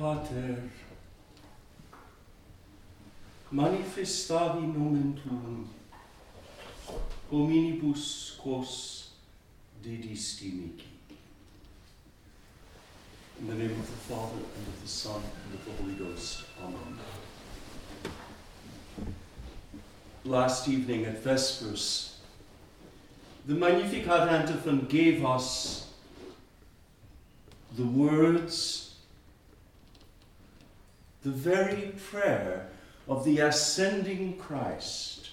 Pater, manifestavi nomen hominibus quos dedisti. In the name of the Father, and of the Son, and of the Holy Ghost. Amen. Last evening at Vespers, the Magnificat antiphon gave us the words, the very prayer of the ascending Christ,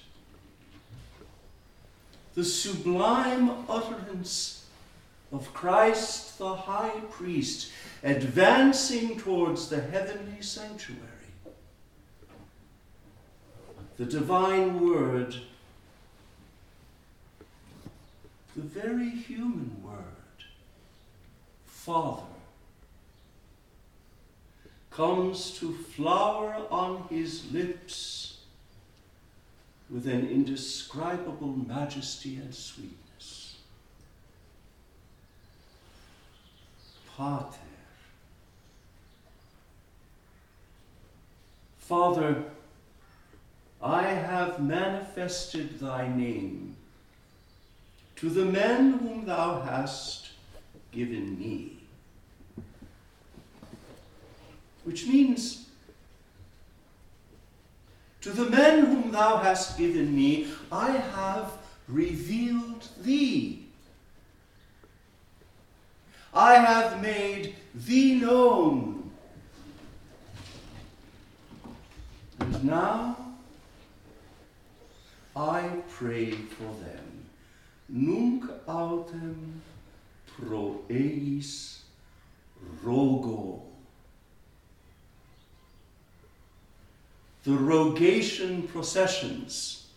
the sublime utterance of Christ the high priest advancing towards the heavenly sanctuary. The divine word, the very human word, Father, comes to flower on his lips with an indescribable majesty and sweetness. Pater. Father, I have manifested thy name to the men whom thou hast given me. Which means, to the men whom thou hast given me, I have revealed thee. I have made thee known. And now I pray for them. Nunc autem pro eis rogo. The rogation processions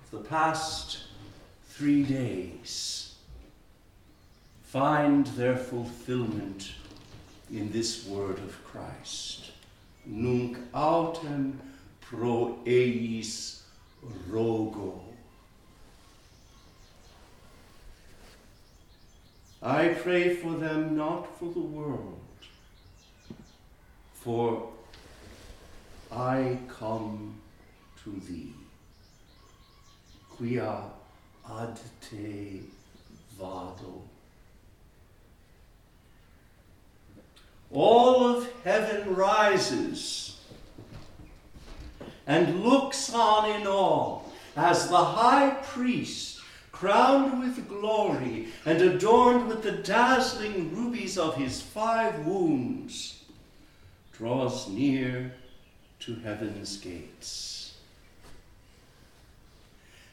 of the past three days find their fulfillment in this word of Christ. Nunc autem pro eis rogo. I pray for them not for the world, for I come to thee. Quia ad te vado. All of heaven rises and looks on in awe as the high priest, crowned with glory and adorned with the dazzling rubies of his five wounds, draws near to heaven's gates.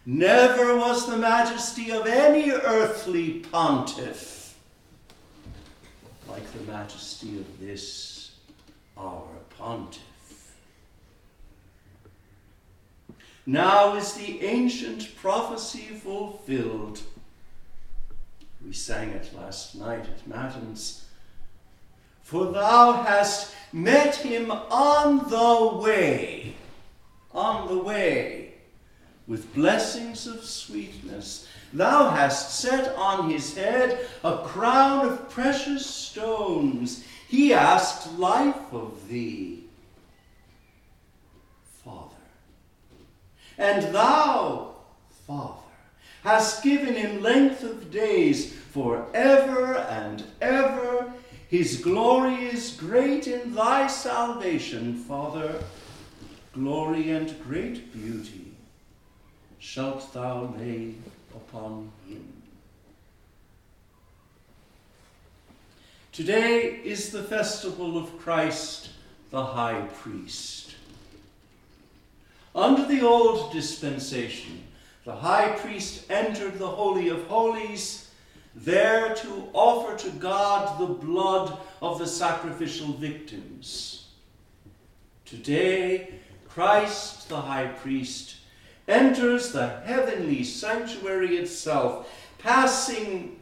Never was the majesty of any earthly pontiff like the majesty of this our pontiff. Now is the ancient prophecy fulfilled. We sang it last night at Matins. For thou hast met him on the way, on the way, with blessings of sweetness. Thou hast set on his head a crown of precious stones. He asked life of thee, Father. And thou, Father, hast given him length of days forever and ever. His glory is great in thy salvation, Father. Glory and great beauty shalt thou lay upon him. Today is the festival of Christ the high priest. Under the old dispensation, the high priest entered the Holy of Holies, there to offer to God the blood of the sacrificial victims. Today, Christ the high priest enters the heavenly sanctuary itself, passing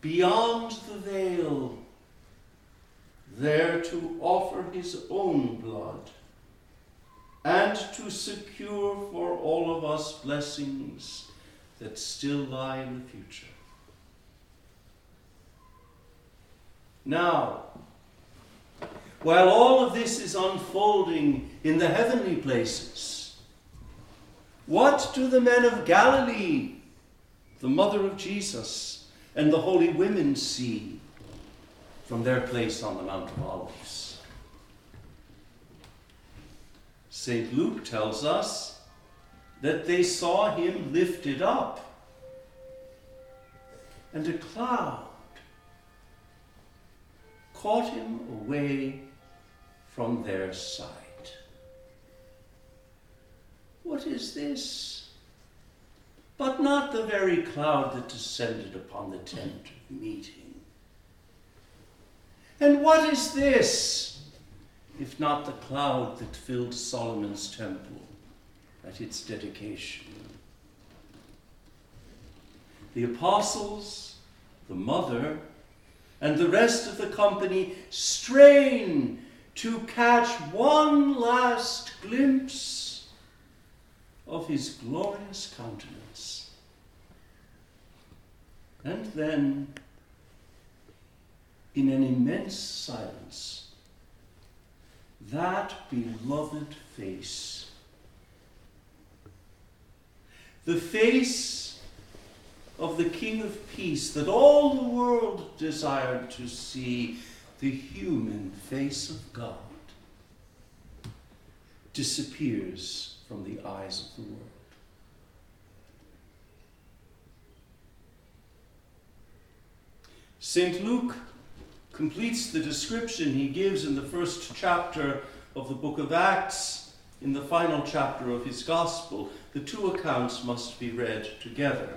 beyond the veil, there to offer his own blood and to secure for all of us blessings that still lie in the future. Now, while all of this is unfolding in the heavenly places, what do the men of Galilee, the mother of Jesus, and the holy women see from their place on the Mount of Olives? St. Luke tells us that they saw him lifted up, and a cloud caught him away from their sight. What is this? But not the very cloud that descended upon the tent of meeting. And what is this, if not the cloud that filled Solomon's temple at its dedication? The apostles, the mother, and the rest of the company strain to catch one last glimpse of his glorious countenance. And then, in an immense silence, that beloved face, the face of the King of Peace that all the world desired to see the human face of God disappears from the eyes of the world. St. Luke completes the description he gives in the first chapter of the book of Acts, in the final chapter of his gospel. The two accounts must be read together.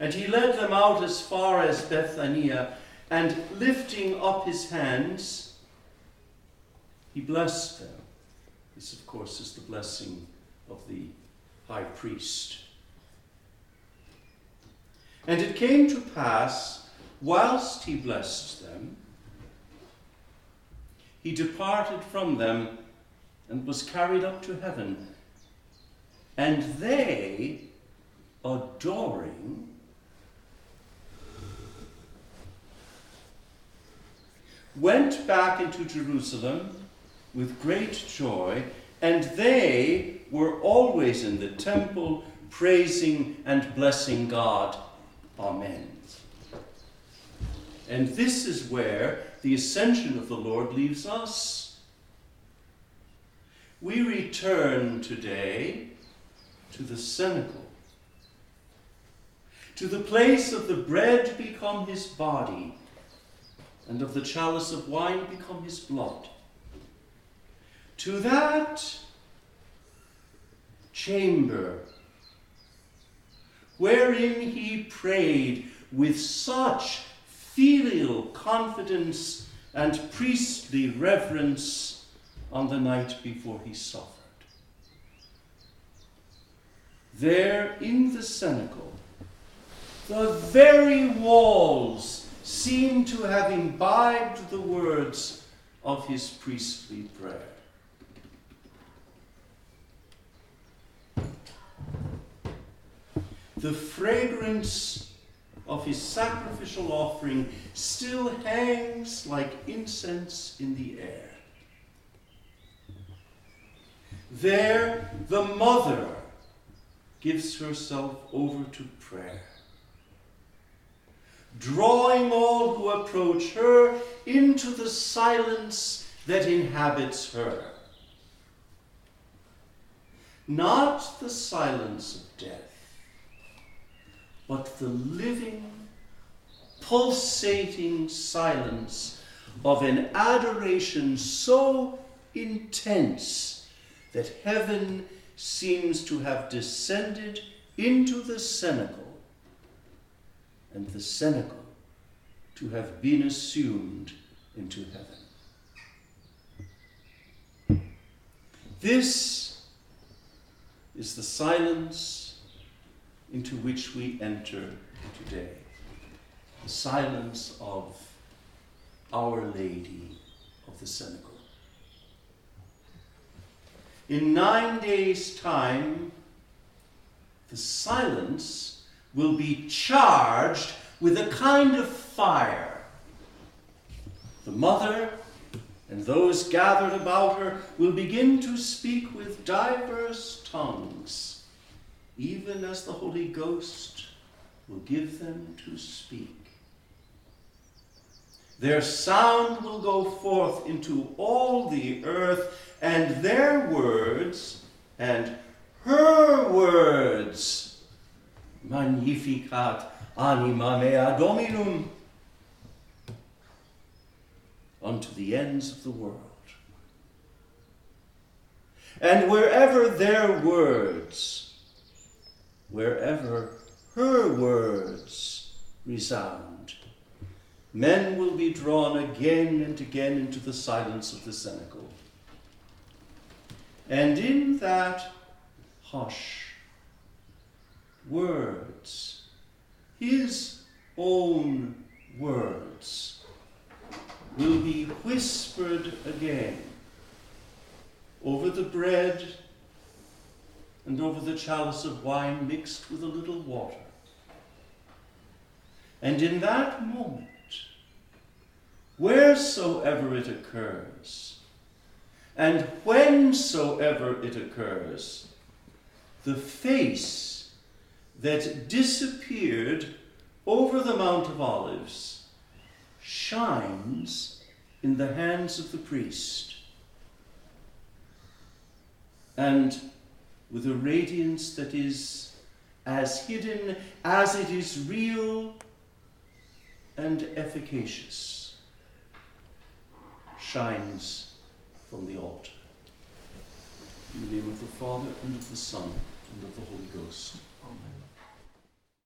And he led them out as far as Bethania and lifting up his hands, he blessed them. This, of course, is the blessing of the high priest. And it came to pass, whilst he blessed them, he departed from them and was carried up to heaven. And they, adoring, went back into Jerusalem with great joy, and they were always in the temple praising and blessing God. Amen. And this is where the ascension of the Lord leaves us. We return today to the cenacle, to the place of the bread become his body and of the chalice of wine become his blood. To that chamber wherein he prayed with such filial confidence and priestly reverence on the night before he suffered. There in the cenacle, the very walls seem to have imbibed the words of his priestly prayer. The fragrance of his sacrificial offering still hangs like incense in the air. There, the mother gives herself over to prayer drawing all who approach her into the silence that inhabits her. Not the silence of death, but the living, pulsating silence of an adoration so intense that heaven seems to have descended into the cenacle and the cenacle to have been assumed into heaven. This is the silence into which we enter today. The silence of Our Lady of the Cenacle. In nine days' time, the silence will be charged with a kind of fire. The mother and those gathered about her will begin to speak with diverse tongues, even as the Holy Ghost will give them to speak. Their sound will go forth into all the earth, and their words and her words, Magnificat anima mea Dominum, unto the ends of the world. And wherever their words, wherever her words resound, men will be drawn again and again into the silence of the cenacle. And in that hush, words, his own words, will be whispered again over the bread and over the chalice of wine mixed with a little water. And in that moment, wheresoever it occurs, and whensoever it occurs, the face that disappeared over the Mount of Olives shines in the hands of the priest. And with a radiance that is as hidden as it is real and efficacious, shines from the altar. In the name of the Father, and of the Son, and of the Holy Ghost. Amen.